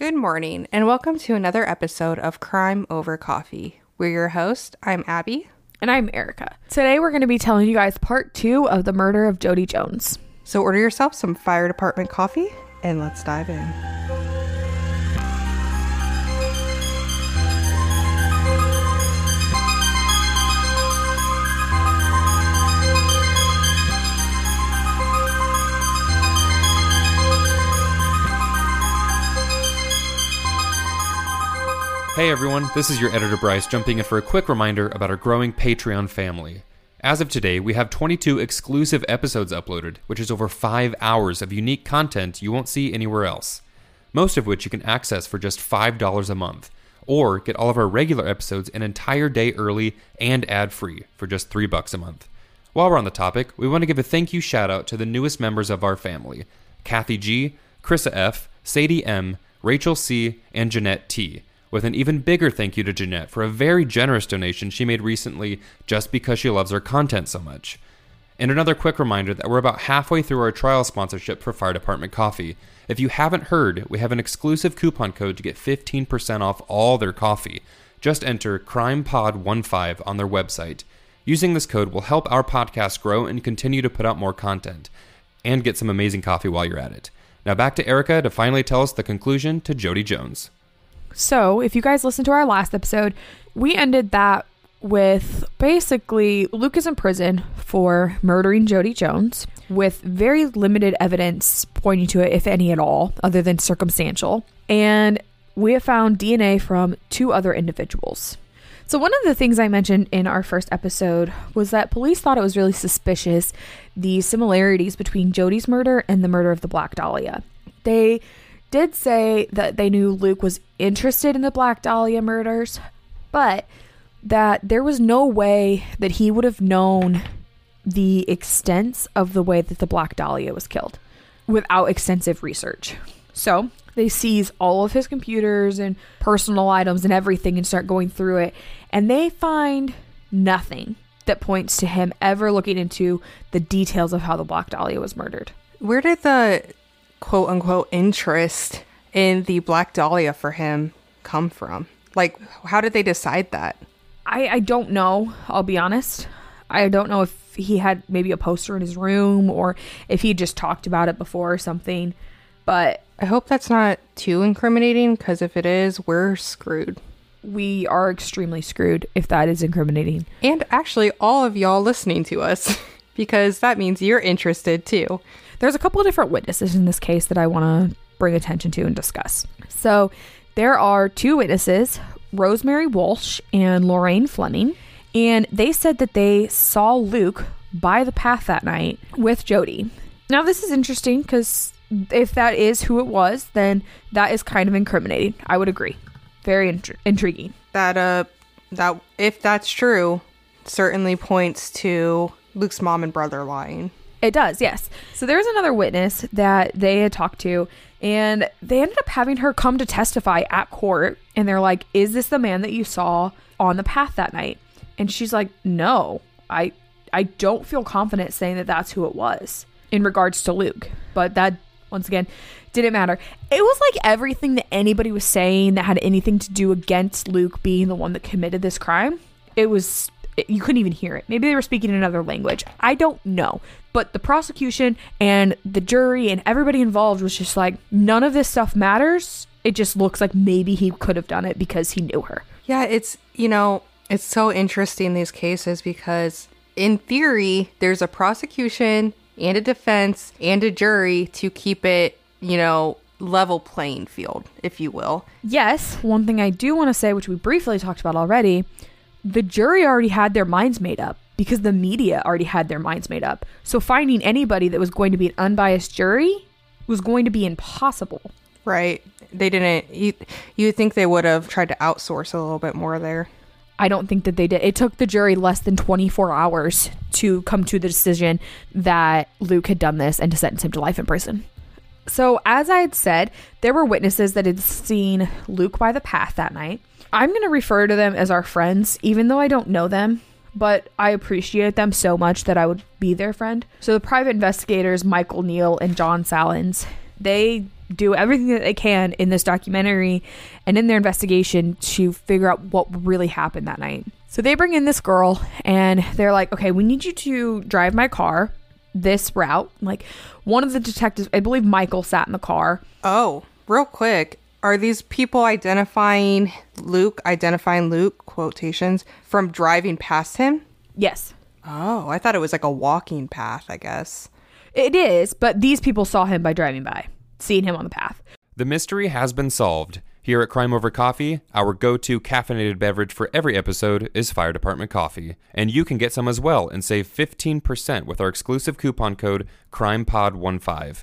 Good morning, and welcome to another episode of Crime Over Coffee. We're your host. I'm Abby. And I'm Erica. Today we're going to be telling you guys part two of the murder of Jodi Jones. So order yourself some fire department coffee and let's dive in. Hey everyone, this is your editor Bryce jumping in for a quick reminder about our growing Patreon family. As of today, we have 22 exclusive episodes uploaded, which is over 5 hours of unique content you won't see anywhere else. Most of which you can access for just $5 a month, or get all of our regular episodes an entire day early and ad-free for just 3 bucks a month. While we're on the topic, we want to give a thank you shout out to the newest members of our family: Kathy G, Chrissa F, Sadie M, Rachel C, and Jeanette T with an even bigger thank you to Jeanette for a very generous donation she made recently just because she loves our content so much. And another quick reminder that we're about halfway through our trial sponsorship for Fire Department Coffee. If you haven't heard, we have an exclusive coupon code to get 15% off all their coffee. Just enter CrimePod15 on their website. Using this code will help our podcast grow and continue to put out more content. And get some amazing coffee while you're at it. Now back to Erica to finally tell us the conclusion to Jodi Jones. So, if you guys listened to our last episode, we ended that with basically Luke is in prison for murdering Jodi Jones with very limited evidence pointing to it, if any at all, other than circumstantial. And we have found DNA from two other individuals. So, one of the things I mentioned in our first episode was that police thought it was really suspicious the similarities between Jodi's murder and the murder of the Black Dahlia. They did say that they knew Luke was interested in the Black Dahlia murders, but that there was no way that he would have known the extents of the way that the Black Dahlia was killed without extensive research. So they seize all of his computers and personal items and everything and start going through it, and they find nothing that points to him ever looking into the details of how the Black Dahlia was murdered. Where did the quote unquote interest in the Black Dahlia for him come from? Like, how did they decide that? I, I don't know, I'll be honest. I don't know if he had maybe a poster in his room or if he just talked about it before or something. But I hope that's not too incriminating because if it is, we're screwed. We are extremely screwed if that is incriminating. And actually, all of y'all listening to us because that means you're interested too. There's a couple of different witnesses in this case that I want to bring attention to and discuss. So there are two witnesses, Rosemary Walsh and Lorraine Fleming, and they said that they saw Luke by the path that night with Jody. Now, this is interesting because if that is who it was, then that is kind of incriminating. I would agree. Very int- intriguing. That uh, that if that's true, certainly points to Luke's mom and brother lying. It does, yes. So there was another witness that they had talked to, and they ended up having her come to testify at court. And they're like, Is this the man that you saw on the path that night? And she's like, No, I, I don't feel confident saying that that's who it was in regards to Luke. But that, once again, didn't matter. It was like everything that anybody was saying that had anything to do against Luke being the one that committed this crime. It was you couldn't even hear it. Maybe they were speaking another language. I don't know. But the prosecution and the jury and everybody involved was just like, none of this stuff matters. It just looks like maybe he could have done it because he knew her. Yeah, it's, you know, it's so interesting these cases because in theory, there's a prosecution and a defense and a jury to keep it, you know, level playing field, if you will. Yes, one thing I do want to say, which we briefly talked about already, the jury already had their minds made up because the media already had their minds made up. So finding anybody that was going to be an unbiased jury was going to be impossible. Right. They didn't you you think they would have tried to outsource a little bit more there. I don't think that they did. It took the jury less than 24 hours to come to the decision that Luke had done this and to sentence him to life in prison. So, as I had said, there were witnesses that had seen Luke by the path that night. I'm going to refer to them as our friends, even though I don't know them, but I appreciate them so much that I would be their friend. So the private investigators, Michael Neal and John Salins, they do everything that they can in this documentary and in their investigation to figure out what really happened that night. So they bring in this girl and they're like, okay, we need you to drive my car this route. Like one of the detectives, I believe Michael sat in the car. Oh, real quick. Are these people identifying Luke, identifying Luke, quotations, from driving past him? Yes. Oh, I thought it was like a walking path, I guess. It is, but these people saw him by driving by, seeing him on the path. The mystery has been solved. Here at Crime Over Coffee, our go to caffeinated beverage for every episode is Fire Department Coffee. And you can get some as well and save 15% with our exclusive coupon code CrimePod15.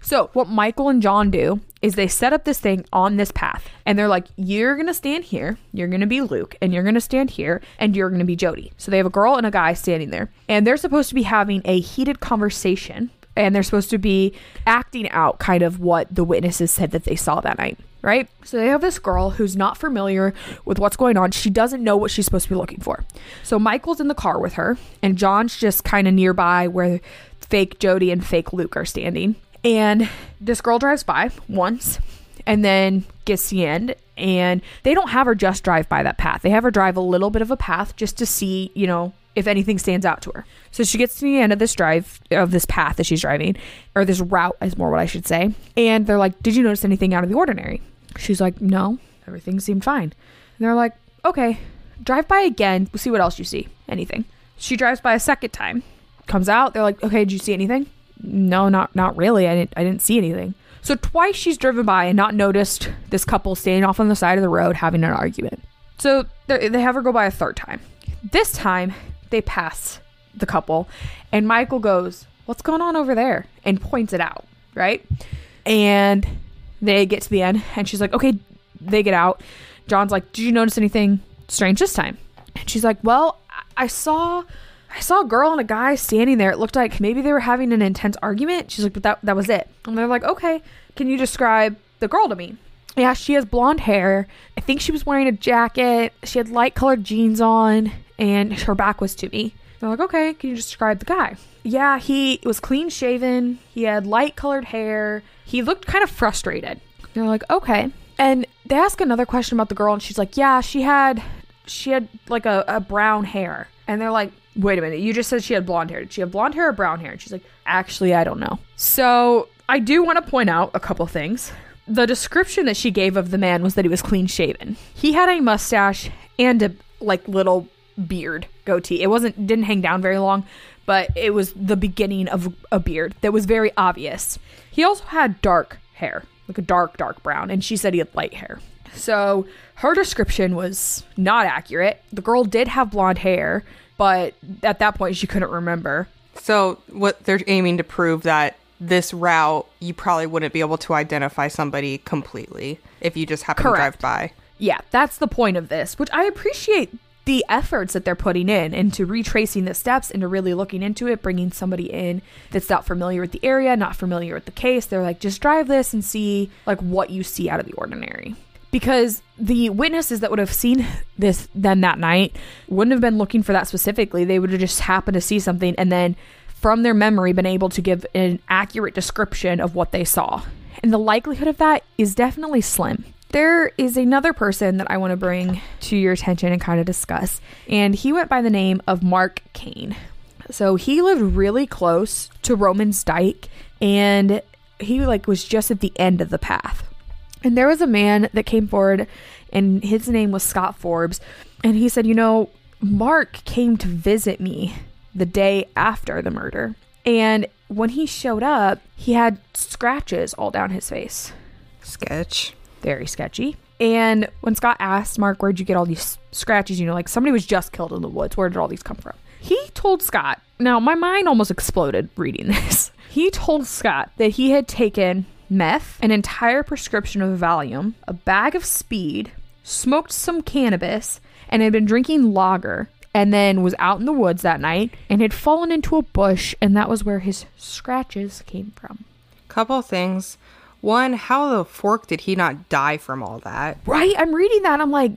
So, what Michael and John do is they set up this thing on this path and they're like, You're going to stand here, you're going to be Luke, and you're going to stand here, and you're going to be Jodi. So, they have a girl and a guy standing there, and they're supposed to be having a heated conversation and they're supposed to be acting out kind of what the witnesses said that they saw that night. Right? So they have this girl who's not familiar with what's going on. She doesn't know what she's supposed to be looking for. So Michael's in the car with her, and John's just kind of nearby where fake Jodi and fake Luke are standing. And this girl drives by once and then gets the end and they don't have her just drive by that path. They have her drive a little bit of a path just to see, you know, if anything stands out to her. So she gets to the end of this drive of this path that she's driving, or this route is more what I should say. And they're like, Did you notice anything out of the ordinary? She's like, No, everything seemed fine. And they're like, Okay, drive by again. We'll see what else you see. Anything. She drives by a second time. Comes out, they're like, Okay, did you see anything? No, not not really. I didn't I didn't see anything. So twice she's driven by and not noticed this couple standing off on the side of the road having an argument. So they have her go by a third time. This time they pass the couple and Michael goes, "What's going on over there?" and points it out, right? And they get to the end and she's like, "Okay, they get out." John's like, "Did you notice anything strange this time?" And she's like, "Well, I saw I saw a girl and a guy standing there. It looked like maybe they were having an intense argument. She's like, but that that was it. And they're like, okay, can you describe the girl to me? Yeah, she has blonde hair. I think she was wearing a jacket. She had light colored jeans on, and her back was to me. They're like, okay, can you describe the guy? Yeah, he was clean shaven. He had light colored hair. He looked kind of frustrated. They're like, okay. And they ask another question about the girl, and she's like, yeah, she had she had like a, a brown hair. And they're like, wait a minute, you just said she had blonde hair. Did she have blonde hair or brown hair? And she's like, actually, I don't know. So I do want to point out a couple things. The description that she gave of the man was that he was clean shaven. He had a mustache and a like little beard goatee. It wasn't didn't hang down very long, but it was the beginning of a beard that was very obvious. He also had dark hair, like a dark dark brown, and she said he had light hair. So her description was not accurate. The girl did have blonde hair, but at that point she couldn't remember. So what they're aiming to prove that this route you probably wouldn't be able to identify somebody completely if you just happen Correct. to drive by. Yeah, that's the point of this, which I appreciate the efforts that they're putting in into retracing the steps into really looking into it, bringing somebody in that's not familiar with the area, not familiar with the case. They're like, just drive this and see like what you see out of the ordinary. Because the witnesses that would have seen this then that night wouldn't have been looking for that specifically. They would have just happened to see something and then from their memory been able to give an accurate description of what they saw. And the likelihood of that is definitely slim. There is another person that I want to bring to your attention and kind of discuss, and he went by the name of Mark Kane. So he lived really close to Roman's Dyke, and he like was just at the end of the path. And there was a man that came forward, and his name was Scott Forbes, and he said, "You know, Mark came to visit me the day after the murder, and when he showed up, he had scratches all down his face." Sketch. very sketchy. And when Scott asked Mark, where'd you get all these scratches? You know, like somebody was just killed in the woods. Where did all these come from? He told Scott, now my mind almost exploded reading this. He told Scott that he had taken meth, an entire prescription of Valium, a bag of speed, smoked some cannabis, and had been drinking lager and then was out in the woods that night and had fallen into a bush and that was where his scratches came from. Couple things. One, how the fork did he not die from all that? Right? I'm reading that. I'm like,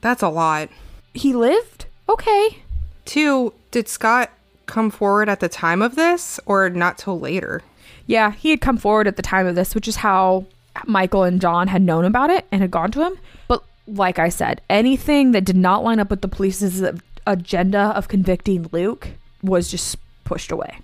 That's a lot. he lived? Okay. Two, did Scott come forward at the time of this or not till later? Yeah, he had come forward at the time of this, which is how Michael and John had known about it and had gone to him. But like I said, anything that did not line up with the police's agenda of convicting Luke was just pushed away.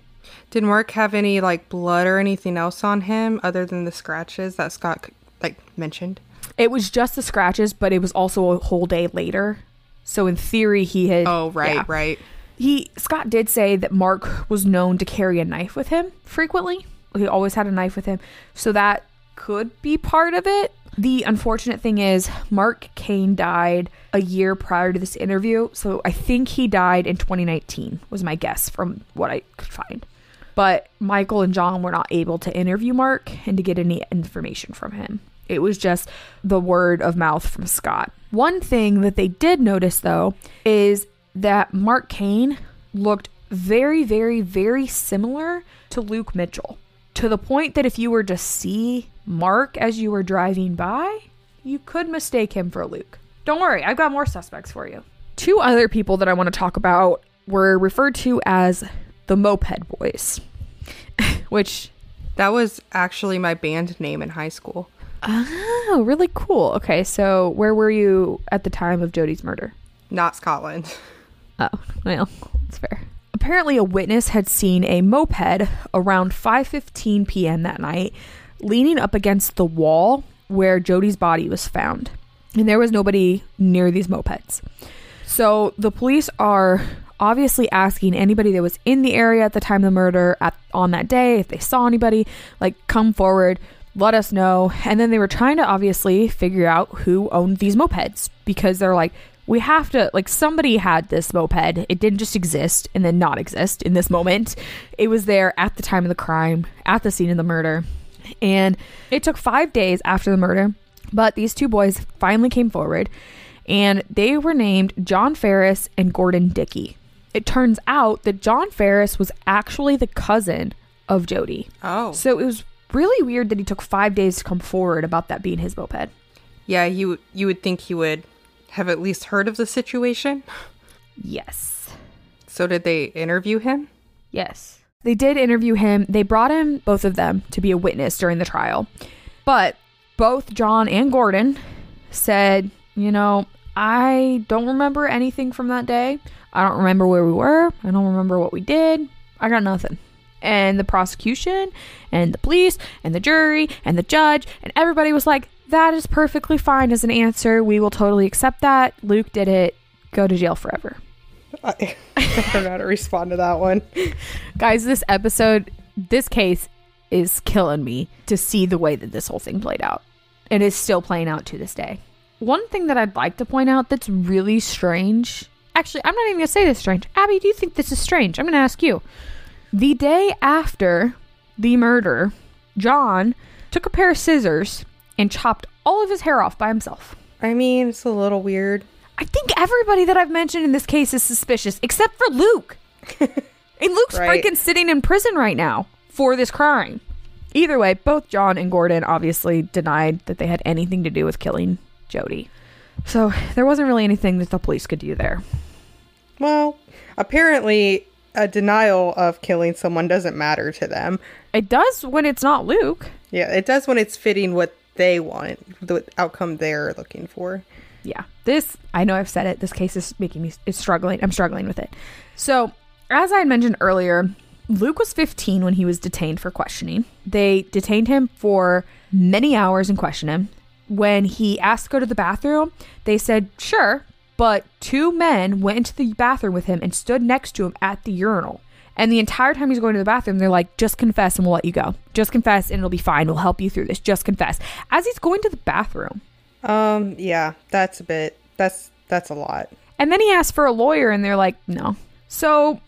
Did Mark have any like blood or anything else on him other than the scratches that Scott like mentioned? It was just the scratches, but it was also a whole day later. So in theory, he had. Oh, right, yeah. right. He Scott did say that Mark was known to carry a knife with him frequently. He always had a knife with him, so that could be part of it. The unfortunate thing is Mark Kane died a year prior to this interview, so I think he died in 2019 was my guess from what I could find. But Michael and John were not able to interview Mark and to get any information from him. It was just the word of mouth from Scott. One thing that they did notice though is that Mark Kane looked very, very, very similar to Luke Mitchell to the point that if you were to see Mark as you were driving by, you could mistake him for Luke. Don't worry, I've got more suspects for you. Two other people that I want to talk about were referred to as the Moped Boys, which. That was actually my band name in high school. Oh, really cool. Okay, so where were you at the time of Jodi's murder? Not Scotland. Oh, well, that's fair. Apparently, a witness had seen a moped around 5:15 p.m. that night, leaning up against the wall where Jodi's body was found, and there was nobody near these mopeds. So the police are obviously asking anybody that was in the area at the time of the murder at on that day if they saw anybody, like come forward, let us know. And then they were trying to obviously figure out who owned these mopeds because they're like we have to like somebody had this moped. It didn't just exist and then not exist in this moment. It was there at the time of the crime at the scene of the murder. And it took five days after the murder but these two boys finally came forward and they were named john ferris and gordon dickey. It turns out that john ferris was actually the cousin of jodi. Oh. so it was really weird that he took five days to come forward about that being his moped. Yeah, you you would think he would have at least heard of the situation. yes So did they interview him? Yes. They did interview him. They brought him, both of them, to be a witness during the trial. But both John and Gordon said, you know, I don't remember anything from that day. I don't remember where we were. I don't remember what we did. I got nothing. And the prosecution and the police and the jury and the judge and everybody was like, that is perfectly fine as an answer. We will totally accept that. Luke did it. Go to jail forever. I, I don't know how to respond to that one. Guys, this episode, this case is killing me to see the way that this whole thing played out. It is still playing out to this day. One thing that I'd like to point out that's really strange. Actually, I'm not even going to say this strange. Abby, do you think this is strange? I'm going to ask you. The day after the murder, John took a pair of scissors and chopped all of his hair off by himself. I mean, it's a little weird. I think everybody that I've mentioned in this case is suspicious, except for Luke. and Luke's Right. freaking sitting in prison right now for this crime. Either way, both John and Gordon obviously denied that they had anything to do with killing Jodi. So there wasn't really anything that the police could do there. Well, apparently, a denial of killing someone doesn't matter to them. It does when it's not Luke. Yeah, it does when it's fitting what they want, the outcome they're looking for. yeah this i know i've said it this case is making me is struggling i'm struggling with it so as i had mentioned earlier luke was 15 when he was detained for questioning they detained him for many hours and questioned him when he asked to go to the bathroom they said sure but two men went into the bathroom with him and stood next to him at the urinal and the entire time he's going to the bathroom, they're like, just confess and we'll let you go. Just confess and it'll be fine. We'll help you through this. Just confess. As he's going to the bathroom, Um, yeah, that's a bit. That's that's a lot. And then he asked for a lawyer, and they're like, no. So,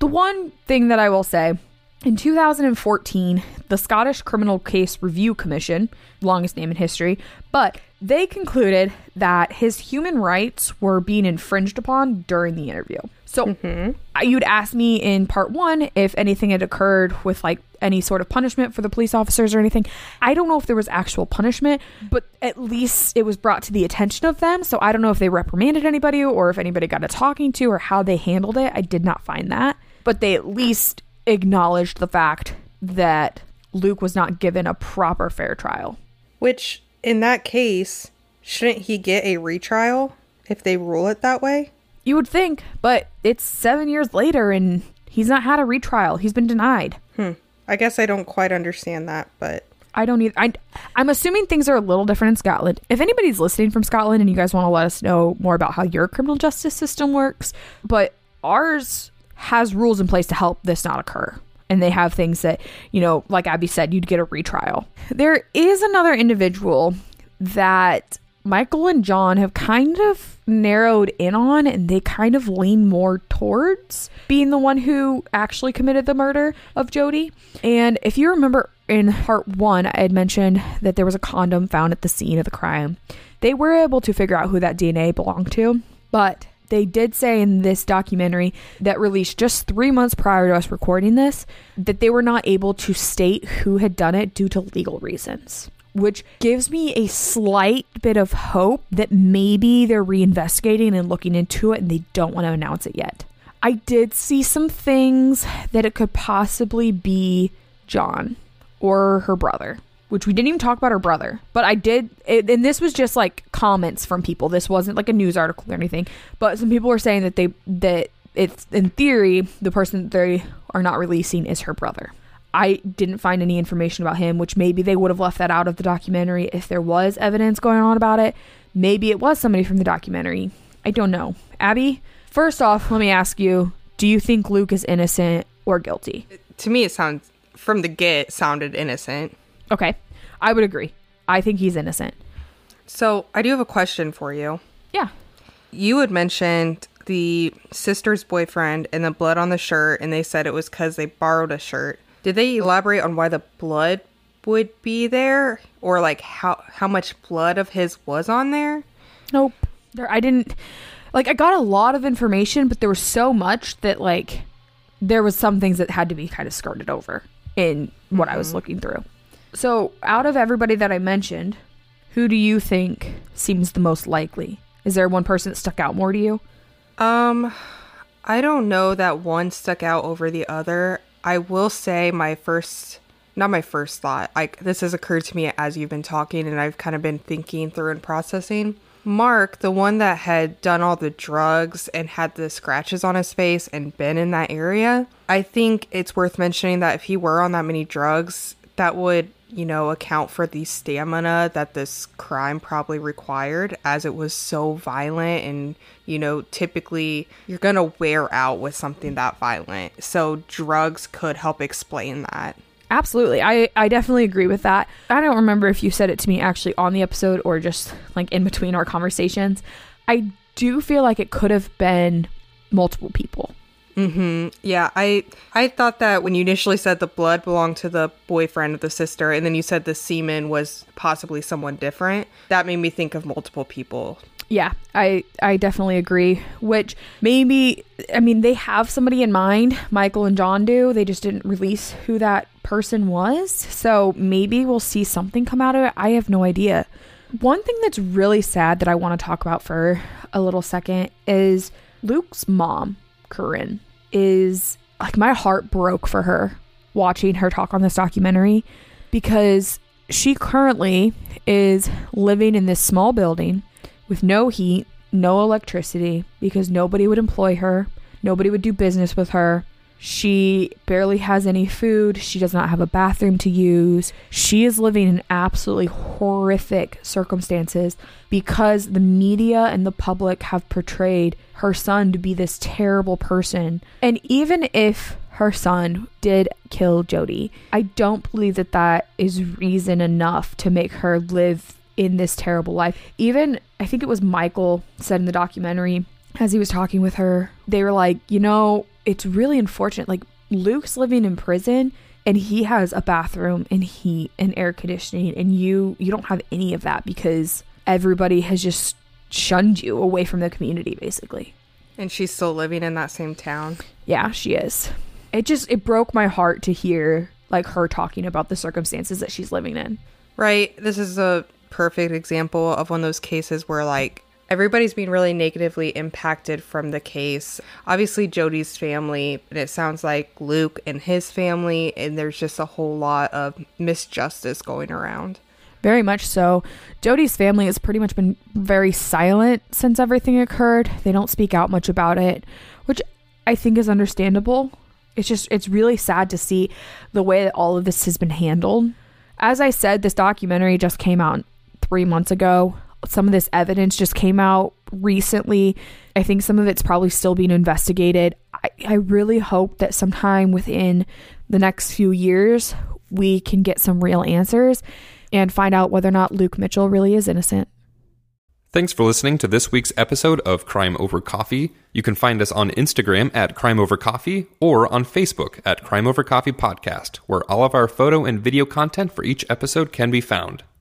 the one thing that I will say In 2014, the Scottish Criminal Case Review Commission, longest name in history, but they concluded that his human rights were being infringed upon during the interview. So mm-hmm. uh, you'd ask me in part one if anything had occurred with like any sort of punishment for the police officers or anything. I don't know if there was actual punishment, but at least it was brought to the attention of them. So I don't know if they reprimanded anybody or if anybody got a talking to or how they handled it. I did not find that. But they at least acknowledged the fact that Luke was not given a proper fair trial. Which, in that case, shouldn't he get a retrial if they rule it that way? You would think, but it's seven years later and he's not had a retrial. He's been denied. Hmm. I guess I don't quite understand that, but I don't either. I, I'm assuming things are a little different in Scotland. If anybody's listening from Scotland and you guys want to let us know more about how your criminal justice system works, but ours has rules in place to help this not occur. And they have things that, you know, like Abby said, you'd get a retrial. There is another individual that Michael and John have kind of narrowed in on, and they kind of lean more towards being the one who actually committed the murder of Jodi. And if you remember in part one, I had mentioned that there was a condom found at the scene of the crime. They were able to figure out who that DNA belonged to, but they did say in this documentary that released just three months prior to us recording this that they were not able to state who had done it due to legal reasons which gives me a slight bit of hope that maybe they're reinvestigating and looking into it and they don't want to announce it yet. I did see some things that it could possibly be John or her brother, which we didn't even talk about her brother, but I did. It, and this was just like comments from people. This wasn't like a news article or anything, but some people were saying that they, that it's in theory, the person they are not releasing is her brother. I didn't find any information about him, which maybe they would have left that out of the documentary if there was evidence going on about it. Maybe it was somebody from the documentary. I don't know. Abby, first off, let me ask you do you think Luke is innocent or guilty? to me, it sounds from the get sounded innocent. Okay, I would agree. I think he's innocent. So I do have a question for you. Yeah. You had mentioned the sister's boyfriend and the blood on the shirt, and they said it was because they borrowed a shirt. Did they elaborate on why the blood would be there, or like how how much blood of his was on there? Nope. There I didn't like I got a lot of information, but there was so much that like there was some things that had to be kind of skirted over in what I was mm-hmm. looking through. So, out of everybody that I mentioned, who do you think seems the most likely? Is there one person that stuck out more to you? Um, I don't know that one stuck out over the other. I will say my first, not my first thought. Like this has occurred to me as you've been talking, and I've kind of been thinking through and processing. Mark, the one that had done all the drugs and had the scratches on his face and been in that area, I think it's worth mentioning that if he were on that many drugs, that would, you know, account for the stamina that this crime probably required, as it was so violent. And, you know, typically you're going to wear out with something that violent. So drugs could help explain that. Absolutely. I, I definitely agree with that. I don't remember if you said it to me actually on the episode or just like in between our conversations. I do feel like it could have been multiple people. Mm-hmm. Yeah, I I thought that when you initially said the blood belonged to the boyfriend of the sister, and then you said the semen was possibly someone different, that made me think of multiple people. Yeah, I I definitely agree. Which maybe I mean they have somebody in mind. Michael and John do. They just didn't release who that person was. So maybe we'll see something come out of it. I have no idea. One thing that's really sad that I want to talk about for a little second is Luke's mom, Corinne, is like my heart broke for her watching her talk on this documentary because she currently is living in this small building with no heat, no electricity because nobody would employ her, nobody would do business with her. She barely has any food. She does not have a bathroom to use. She is living in absolutely horrific circumstances because the media and the public have portrayed her son to be this terrible person. And even if her son did kill Jodi, I don't believe that that is reason enough to make her live in this terrible life. Even I think it was Michael said in the documentary as he was talking with her, they were like, you know, it's really unfortunate. Like Luke's living in prison and he has a bathroom and heat and air conditioning and you you don't have any of that because everybody has just shunned you away from the community basically. And she's still living in that same town. Yeah, she is. It just it broke my heart to hear like her talking about the circumstances that she's living in. Right. This is a perfect example of one of those cases where like everybody's been really negatively impacted from the case. Obviously Jodi's family, and it sounds like Luke and his family, and there's just a whole lot of misjustice going around. Very much so. Jodi's family has pretty much been very silent since everything occurred. They don't speak out much about it, which I think is understandable. It's just, it's really sad to see the way that all of this has been handled. As I said, this documentary just came out three months ago. Some of this evidence just came out recently. I think some of it's probably still being investigated. I, I really hope that sometime within the next few years, we can get some real answers and find out whether or not Luke Mitchell really is innocent. Thanks for listening to this week's episode of Crime Over Coffee. You can find us on Instagram at Crime Over Coffee or on Facebook at Crime Over Coffee Podcast, where all of our photo and video content for each episode can be found.